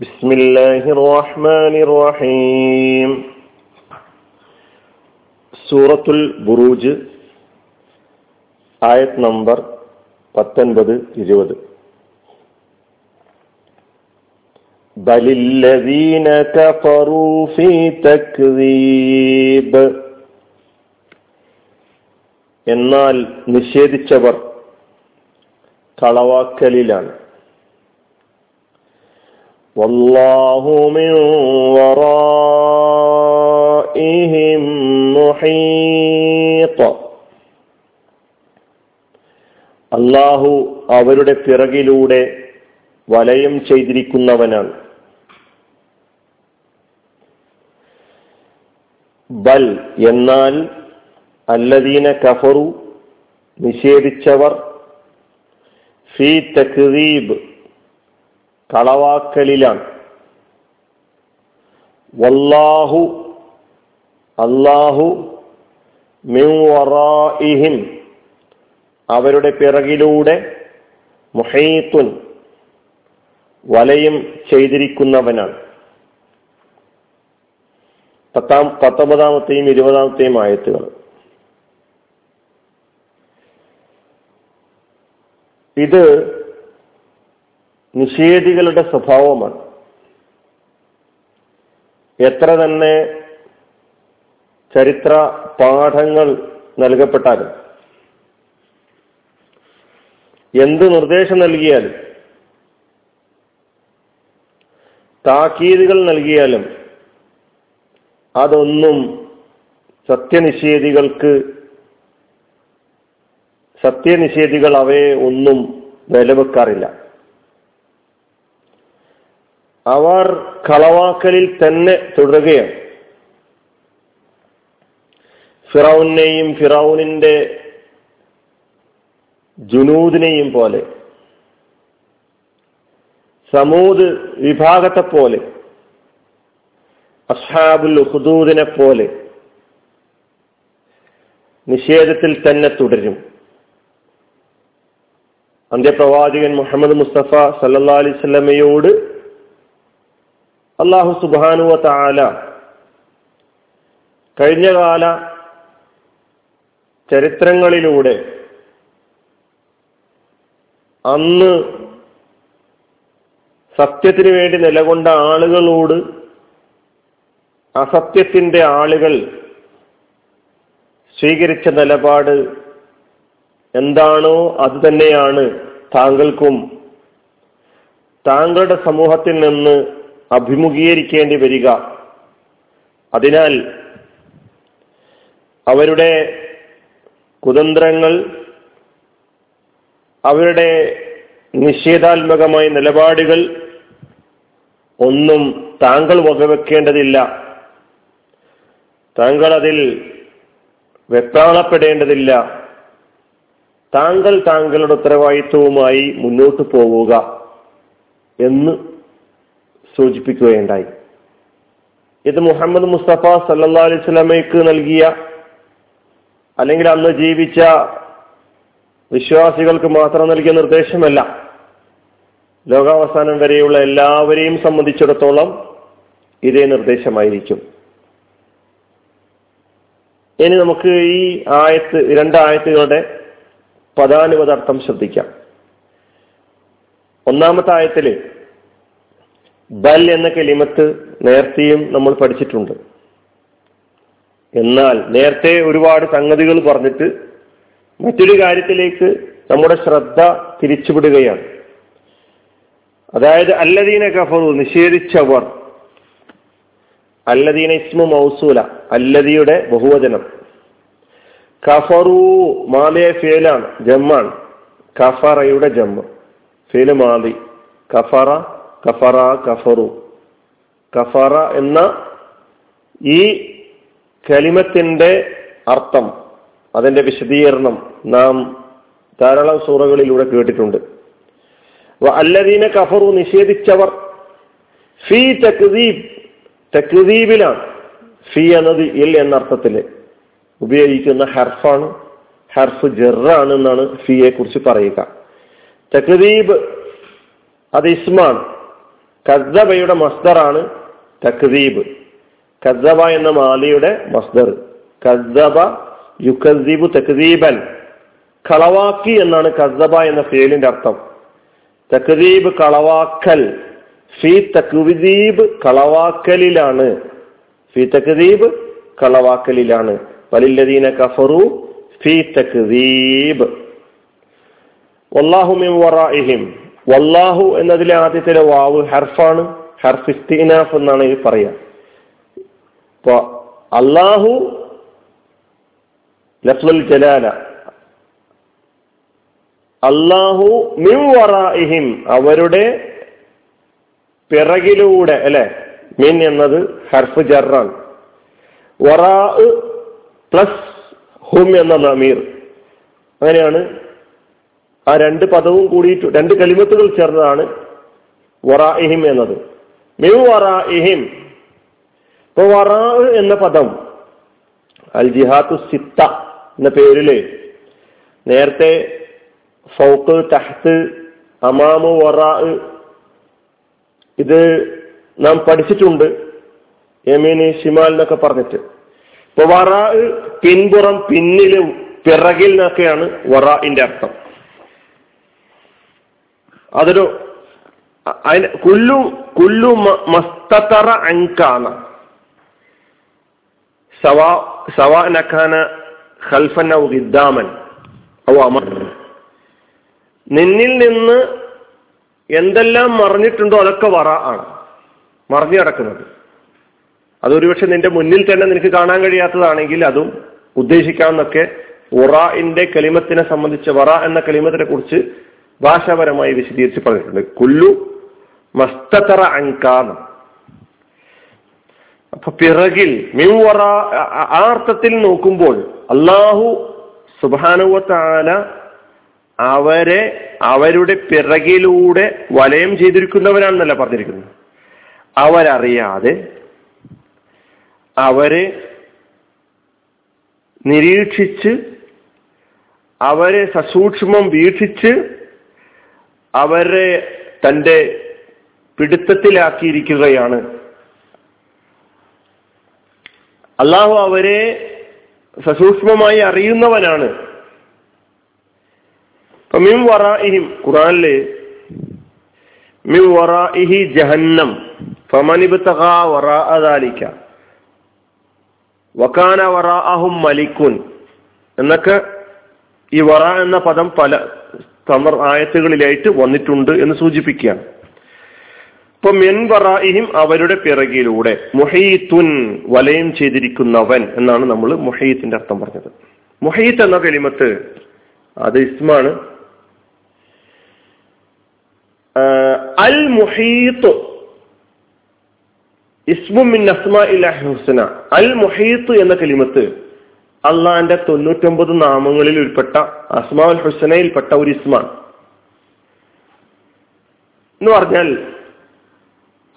بسم الله الرحمن الرحيم സൂറത്തുൽ ബുറൂജ് ആയത് നമ്പർ പത്തൊൻപത് ഇരുപത് ബലില്ലദീന കഫറൂ ഫീ തക്ദീബ് എന്നാൽ നിഷേധിച്ചവർ കളവാക്കലിലാണ് വല്ലാഹു മിൻ ورائهم محيط. അള്ളാഹു അവരുടെ പിറകിലൂടെ വലയം ചെയ്തിരിക്കുന്നവനാണ്. ബൽ എന്നാൽ അല്ലദീന കഫറു നിഷേധിച്ചവർ ഫീ തക്ദീബ് കളവാക്കലിലാണ് വല്ലാഹു അല്ലാഹു മിൻ അവരുടെ പിറകിലൂടെ മുഹീത്തുൻ വലയും ചെയ്തിരിക്കുന്നവനാണ്. പത്താം പത്തൊമ്പതാമത്തെയും ഇരുപതാമത്തെയും ആയത്തുകൾ. ഇത് നിഷേധികളുടെ സ്വഭാവമാണ്. എത്ര തന്നെ ചരിത്ര പാഠങ്ങൾ നൽകപ്പെട്ടാലും എന്ത് നിർദ്ദേശം നൽകിയാലും താക്കീതുകൾ നൽകിയാലും അതൊന്നും സത്യനിഷേധികൾക്ക് സത്യനിഷേധികൾ അവയെ ഒന്നും വിലവെക്കാറില്ല അവർ കളവാക്കലിൽ തന്നെ തുടരുകയാണ്. ഫിറൌനെയും ഫിറൌനിന്റെ ജുനൂദിനെയും പോലെ സമൂത് വിഭാഗത്തെ പോലെ അസ്ഹാബുൽ ഹുദൂദിനെ പോലെ നിഷേധത്തിൽ തന്നെ തുടരും. അന്ത്യപ്രവാചകൻ മുഹമ്മദ് മുസ്തഫ സല്ലാ അലൈവല്ലമയോട് അള്ളാഹു സുബാനുവ താല കഴിഞ്ഞകാല ചരിത്രങ്ങളിലൂടെ അന്ന് സത്യത്തിന് വേണ്ടി നിലകൊണ്ട ആളുകളോട് അസത്യത്തിന്റെ ആളുകൾ സ്വീകരിച്ച നിലപാട് എന്താണോ അത് തന്നെയാണ് താങ്കൾക്കും താങ്കളുടെ സമൂഹത്തിൽ നിന്ന് അഭിമുഖീകരിക്കേണ്ടി വരിക. അതിനാൽ അവരുടെ കുതന്ത്രങ്ങൾ അവരുടെ നിഷേധാത്മകമായ നിലപാടുകൾ ഒന്നും താങ്കൾ വകവെക്കേണ്ടതില്ല. താങ്കൾ അതിൽ വെപ്രാളപ്പെടേണ്ടതില്ല. താങ്കൾ താങ്കളുടെ ഉത്തരവാദിത്വവുമായി മുന്നോട്ട് പോവുക എന്ന് സൂചിപ്പിക്കുകയുണ്ടായി. ഇത് മുഹമ്മദ് മുസ്തഫ സല്ലാ അലൈഹി സ്വലമയ്ക്ക് നൽകിയ അല്ലെങ്കിൽ അന്ന് ജീവിച്ച വിശ്വാസികൾക്ക് മാത്രം നൽകിയ നിർദ്ദേശമല്ല. ലോകാവസാനം വരെയുള്ള എല്ലാവരെയും സംബന്ധിച്ചിടത്തോളം ഇതേ നിർദ്ദേശമായിരിക്കും. ഇനി നമുക്ക് ഈ ആയത്ത് രണ്ട് ആയത്തുകളുടെ പദാനുപദാർത്ഥം ശ്രദ്ധിക്കാം. ഒന്നാമത്തെ ആയത്തിൽ ബൽ എന്ന കെലിമത്ത് നേരത്തെയും നമ്മൾ പഠിച്ചിട്ടുണ്ട്. എന്നാൽ നേരത്തെ ഒരുപാട് സംഗതികൾ പറഞ്ഞിട്ട് മറ്റൊരു കാര്യത്തിലേക്ക് നമ്മുടെ ശ്രദ്ധ തിരിച്ചുവിടുകയാണ്. അതായത് അല്ലദീന കഫറു നിഷേധിച്ചവർ. അല്ലദീന ഇസ്മു മൗസൂല അല്ലദിയുടെ ബഹുവചനം. കഫറു മാലിയ ഫേലാണ് ജമ്മാണ്. കഫറയുടെ ജമ്മ. ഫേൽ മാലി കഫറ കഫറ കഫറു. കഫറ എന്ന ഈ കലിമത്തിന്റെ അർത്ഥം അതിന്റെ വിശദീകരണം നാം ധാരാളം സൂറകളിലൂടെ കേട്ടിട്ടുണ്ട്. അല്ലദീന കഫറു നിഷേധിച്ചവർ ഫീ തക്ദീബ് തക്ദീബിലാണ്. ഫീ എന്നത് ഇൽ എന്ന അർത്ഥത്തിൽ ഉപയോഗിക്കുന്ന ഹർഫാണ്. ഹർഫ് ജെറാണ് എന്നാണ് ഫിയെ കുറിച്ച് പറയുക. തക്ദീബ് അത് ഇസ്മാണ്. കസ്സബയുടെ മസ്ദറാണ് തക്സീബ് കസബ എന്ന മാലിയുടെ മസ്ദർ. കസബ യുക്കദ്ദീബു തക്സീബൻ കളവാക്കി എന്നാണ് കസബ എന്ന ഫേലിന്റെ അർത്ഥം. തക്സീബ് കളവാക്കൽ. ഫി തക്ദീബ് കളവാക്കലിലാണ്. ഫി തക്സീബ് കളവാക്കലിലാണ്. വലില്ലദീന കഫറു ഫി തക്സീബ് വല്ലാഹു മിൻ വറാഇഹിം. വല്ലാഹു എന്നതിലെ ആദ്യത്തിലെ വാവ് ഹർഫാണ്. ഹർഫ് ഇസ്തിനാഫ് എന്നാണ് ഇത് പറയാ ഇപ്പൊ അള്ളാഹു ലഫ്ലുൽ ജലാല. അള്ളാഹു വറാഇഹിം. അവരുടെ പിറകിലൂടെ അല്ലെ? മിൻ എന്നത് ഹർഫ് ജറാണ്. വറാ പ്ലസ് ഹും എന്ന നമീർ. അങ്ങനെയാണ് ആ രണ്ട് പദവും കൂടിയിട്ട് രണ്ട് കലിമത്തുകൾ ചേർന്നതാണ് വറാഇഹിം എന്നത്. വറാ വറാഇഹിം. ഇപ്പൊ വറാ എന്ന പദം അൽ ജിഹാത്തു സിത്ത എന്ന പേരിൽ നേരത്തെ ഫൗക്ക് തഹത്ത് അമാമു വറാ ഇത് നാം പഠിച്ചിട്ടുണ്ട് യമീന് ഷിമാൽ എന്നൊക്കെ പറഞ്ഞിട്ട്. ഇപ്പൊ വറാ പിൻപുറം പിന്നിലും പിറകിൽ നിന്നൊക്കെയാണ് വറാഇന്റെ അർത്ഥം. അതൊരു അതിന് കുല്ലു കുല്ലു മസ്തറ അങ്കാന സവാ സവാ നഖാന ഖൽഫൻ ഔ അമർ. നിന്നിൽ നിന്ന് എന്തെല്ലാം മറിഞ്ഞിട്ടുണ്ടോ അതൊക്കെ വറ ആണ്. മറിഞ്ഞു കിടക്കുന്നത്. അതൊരുപക്ഷെ നിന്റെ മുന്നിൽ തന്നെ നിനക്ക് കാണാൻ കഴിയാത്തതാണെങ്കിൽ അതും ഉദ്ദേശിക്കാമെന്നൊക്കെ ഉറാഇന്റെ കലിമത്തിനെ സംബന്ധിച്ച് വറ എന്ന കലിമത്തിനെ കുറിച്ച് ഭാഷാപരമായി വിശദീകരിച്ച് പറഞ്ഞിട്ടുണ്ട്. കുല്ലു മസ്തറ അങ്കാന്ന് അപ്പൊ പിറകിൽ മിൻവറ ആ അർത്ഥത്തിൽ നോക്കുമ്പോൾ അള്ളാഹു സുബാനുവത്താല അവരെ അവരുടെ പിറകിലൂടെ വലയം ചെയ്തിരിക്കുന്നവരാണെന്നല്ല പറഞ്ഞിരിക്കുന്നത്. അവരറിയാതെ അവരെ നിരീക്ഷിച്ച് അവരെ സസൂക്ഷ്മം വീക്ഷിച്ച് അവരെ തന്റെ പിടുത്തത്തിലാക്കിയിരിക്കുകയാണ്. അള്ളാഹു അവരെ സസൂക്ഷ്മമായി അറിയുന്നവനാണ്. മിം ഖുറാനിൽ മിം ജഹന്നം വറാഅ ദാലിക വകാന വറാഅഹും എന്നൊക്കെ ഈ വറ എന്ന പദം പല സമർ ആയത്തുകളിലായിട്ട് വന്നിട്ടുണ്ട് എന്ന് സൂചിപ്പിക്കുകയാണ്. ഇപ്പൊ മെൻവറായിഹിം അവരുടെ പിറകിലൂടെ മുഹീത്തുൻ വലയം ചെയ്തിരിക്കുന്നവൻ എന്നാണ് നമ്മൾ മുഹീത്തിന്റെ അർത്ഥം പറഞ്ഞത്. മുഹീത്ത് എന്ന കെളിമത്ത് അത് ഇസ്മാണ്. അൽ മുഹീത്ത് ഇസ്മുമിൻ ഹുസന അൽ മുഹീത്ത് എന്ന കലിമത്ത് അള്ളാന്റെ തൊണ്ണൂറ്റൊമ്പത് നാമങ്ങളിൽ ഉൾപ്പെട്ട അസ്മാൽ ഹുസനയിൽപ്പെട്ട ഒരു ഇസ്മാണ്. എന്ന് പറഞ്ഞാൽ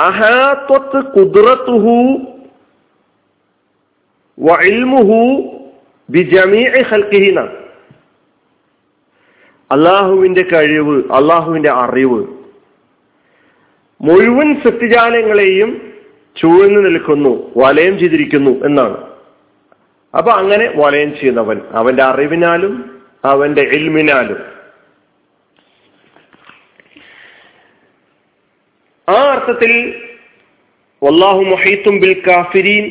അഹാത്വത്ത് വഇൽമുഹു ബിജമീഇ ഖൽഖിഹിന അള്ളാഹുവിന്റെ കഴിവ് അള്ളാഹുവിന്റെ അറിവ് മുഴുവൻ സത്യജാലങ്ങളെയും ചൂഴ്ന്നു നിൽക്കുന്നു വലയം ചെയ്തിരിക്കുന്നു എന്നാണ്. അപ്പൊ അങ്ങനെ വലയം ചെയ്യുന്നവൻ അവന്റെ അറിവിനാലും അവന്റെ എൽമിനാലും ആ അർത്ഥത്തിൽ വല്ലാഹു മൊഹീത്തും ബിൽ കാഫിരീൻ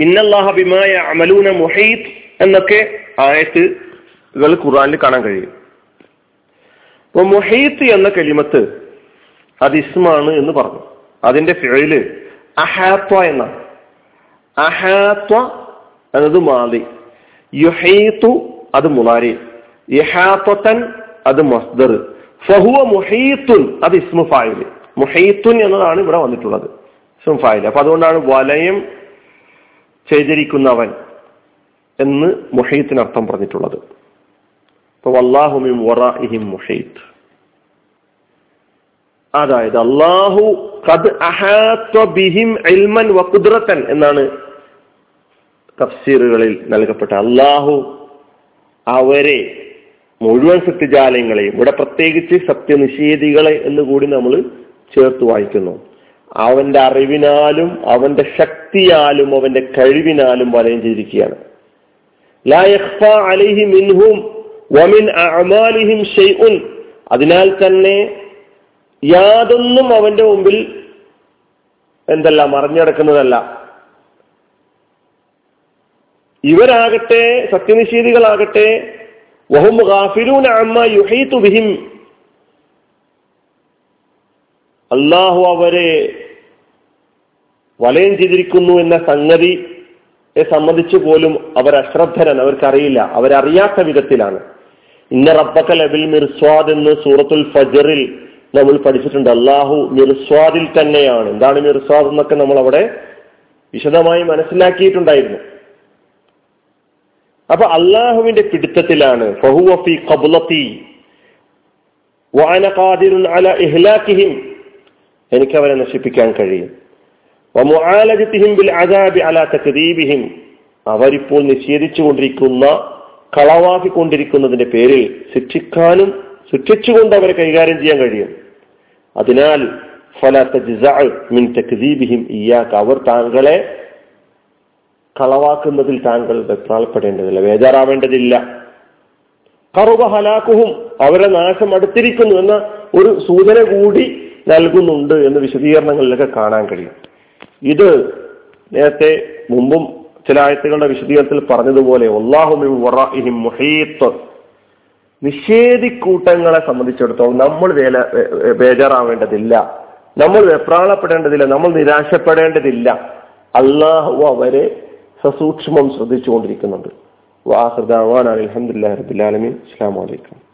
ഇന്നല്ലാഹ ബിമായ അമലൂന മൊഹീത്ത് എന്നൊക്കെ ആയത്തുകൾ ഖുറാനിൽ കാണാൻ കഴിയും. അപ്പൊ മൊഹീത്ത് എന്ന കലിമത്ത് അത് ഇസ്മാണ് എന്ന് പറഞ്ഞു. അതിന്റെ ഫിഴയിൽ അഹാത്ത എന്നാണ്. അഹാത്വ എന്നത് മാതി യുഹീത്തു അത് മുളാരി യഹാത്തൻ അത് മസ്ദർ. ഫഹുവ മുഹീത്തുൻ അത് ഇസ്മു ഫായിൽ. മുഹീത്തുൻ എന്നതാണ് ഇവിടെ വന്നിട്ടുള്ളത്. ഇസ്മു ഫായിൽ. അപ്പൊ അതുകൊണ്ടാണ് വലയം ചെയ്തിരിക്കുന്നവൻ എന്ന് മുഹീത്തിന് അർത്ഥം പറഞ്ഞിട്ടുള്ളത് മുഹീത്ത്. അതായത് അള്ളാഹു എന്നാണ് തഫ്സീറുകളിൽ നൽകപ്പെട്ട അള്ളാഹു അവരെ മുഴുവൻ സത്യജാലങ്ങളെയും ഇവിടെ പ്രത്യേകിച്ച് സത്യനിഷേധികളെ എന്ന് കൂടി നമ്മൾ ചേർത്ത് വായിക്കുന്നു. അവന്റെ അറിവിനാലും അവന്റെ ശക്തിയാലും അവന്റെ കഴിവിനാലും വലയം ചെയ്തിരിക്കുകയാണ്. അതിനാൽ തന്നെ യാതൊന്നും അവന്റെ മുമ്പിൽ എന്തല്ല മറിഞ്ഞടക്കുന്നതല്ല ഇവരാകട്ടെ സത്യനിഷേധികളാകട്ടെ വഹും ബിഹിം. അള്ളാഹു അവരെ വലയം ചെയ്തിരിക്കുന്നു എന്ന സംഗതി സംബന്ധിച്ച് പോലും അവർ അശ്രദ്ധരൻ അവർക്കറിയില്ല. അവരറിയാത്ത വിധത്തിലാണ്. ഇന്ന റബ്ബക്ക ലബിൽ മിർസ്വാദ് എന്ന് സൂറത്തുൽ ഫജറിൽ നമ്മൾ പഠിച്ചിട്ടുണ്ട്. അള്ളാഹു മിർസ്വാദിൽ തന്നെയാണ്. എന്താണ് മിർസ്വാദ് എന്നൊക്കെ നമ്മൾ അവിടെ വിശദമായി മനസ്സിലാക്കിയിട്ടുണ്ടായിരുന്നു. അപ്പൊ അള്ളാഹുവിന്റെ പിടുത്തത്തിലാണ്. എനിക്ക് അവരെ നശിപ്പിക്കാൻ കഴിയും. അവരിപ്പോൾ നിഷേധിച്ചുകൊണ്ടിരിക്കുന്ന കളവാക്കിക്കൊണ്ടിരിക്കുന്നതിന്റെ പേരിൽ ശിക്ഷിക്കാനും ശിക്ഷിച്ചുകൊണ്ട് അവരെ കൈകാര്യം ചെയ്യാൻ കഴിയും. അതിനാൽ മിൻ അവർ താങ്കളെ കളവാക്കുന്നതിൽ താങ്കൾ വെപ്രാളപ്പെടേണ്ടതില്ല ബേജാറാവേണ്ടതില്ല. കറുവ ഹലാക്കുഹും അവരെ നാശം അടുത്തിരിക്കുന്നു എന്ന ഒരു സൂചന കൂടി നൽകുന്നുണ്ട് എന്ന് വിശദീകരണങ്ങളിലൊക്കെ കാണാൻ കഴിയും. ഇത് നേരത്തെ മുമ്പും ചില ആയത്തുകളുടെ വിശദീകരണത്തിൽ പറഞ്ഞതുപോലെ നിഷേധിക്കൂട്ടങ്ങളെ സംബന്ധിച്ചിടത്തോളം നമ്മൾ വേല ബേജാറാവേണ്ടതില്ല. നമ്മൾ വെപ്രാളപ്പെടേണ്ടതില്ല നമ്മൾ നിരാശപ്പെടേണ്ടതില്ല. അള്ളാഹു അവരെ സസൂക്ഷ്മം ശ്രദ്ധിച്ചുകൊണ്ടിരിക്കുന്നുണ്ട്. വാഹൃദാൻ അലഹമുല്ലാ റബുലാലമീൻ അസ്സാം വലൈക്കും